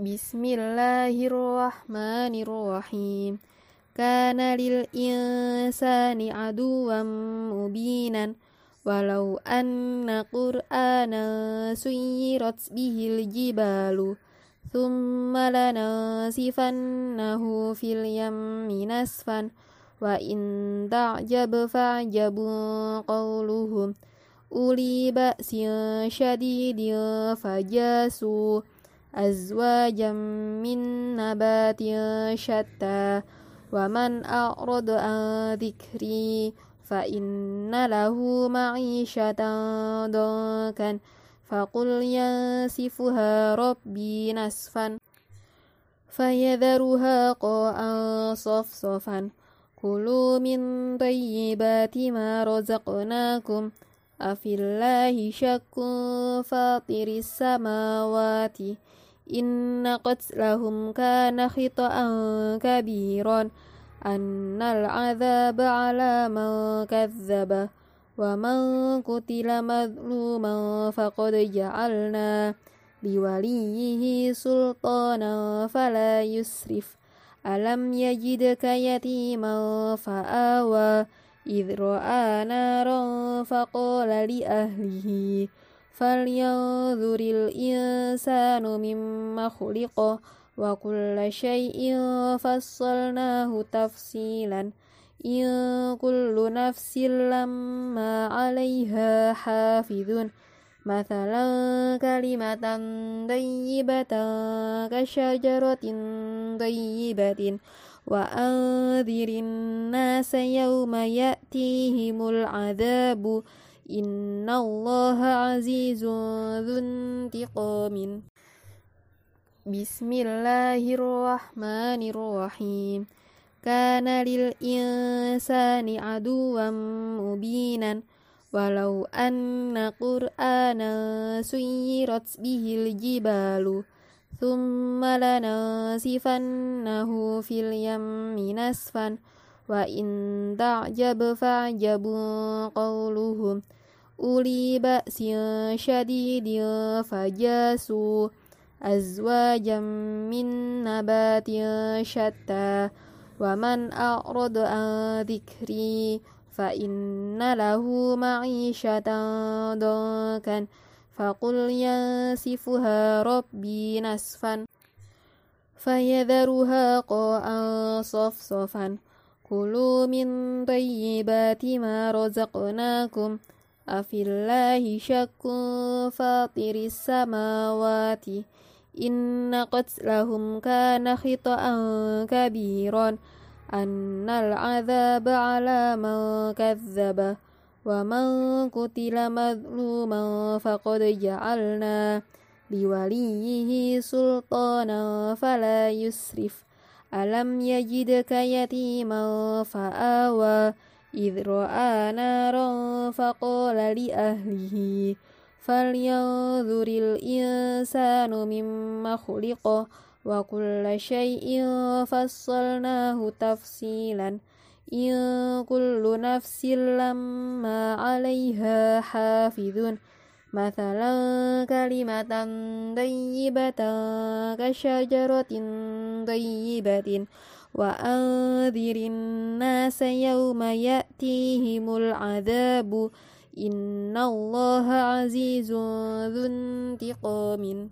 Bismillahirrahmanirrahim. Kana lil insani aduwam mubinan. Walau anna qur'ana suyirat bihil jibalu. Thumma lanasifannahu fil yammi nasfan. Wa in ta'jab fa'jabu qawluhum. Uli ba'sin syadidin fajasu أزواجا من نبات شتى ومن أعرض عن ذكري فإن له معيشة ضنكا فقل ينسفها ربي نسفا فيذرها قاعا صفصفا كلوا من طيبات ما رزقناكم أفي الله شك فاطر السماوات إن قتلهم كان خطأ كبيرا. أن العذاب على من كذب ومن قتل مظلوما فقد جعلنا لوليه سلطانا فلا يسرف. ألم يجدك يتيما فآوى إذ رأى نارا فقال لأهله فلينظر الإنسان مما خلق وكل شيء فصلناه تفصيلا إن كل نفس لما عليها حافظ مثلا كلمة طيبة كشجرة طيبة وأنذر الناس يوم يأتيهم العذاب Innallaha azizun dzuntiqamin Bismillahirrahmanirrahim. Kana lil insani aduwan mubinan. Walau anna qur'ana suyirat bihil jibalu. Thumma lanasifannahu fil yammi nasfan. Wa in ta'jab fa'jabun qawluhum. تعجب فعجب قولهم أولي بأس شديد فجاسوا أزواجا من نبات شتى ومن أعرض عن ذكري فإن له معيشة ضنكا فقل ينسفها ربي نسفا فيذرها قاعا صفصفا كلوا من طيبات ما رزقناكم أفي الله شك فاطر السماوات إن قتلهم كان خطأ كبيرا أن العذاب على من كذب ومن قتل مظلوما فقد جعلنا لوليه سلطانا فلا يسرف. ألم يجدك يتيما فآوى إذ رأى نارا فقال لأهله فلينظر الإنسان مما خلق وكل شيء فصلناه تفصيلا. إن كل نفس لما عليها حافظ. مثلا كلمة طيبة كشجرة طيبة. وأنذر الناس يوم يأتيهم العذاب. إن الله عزيز ذو انتقام.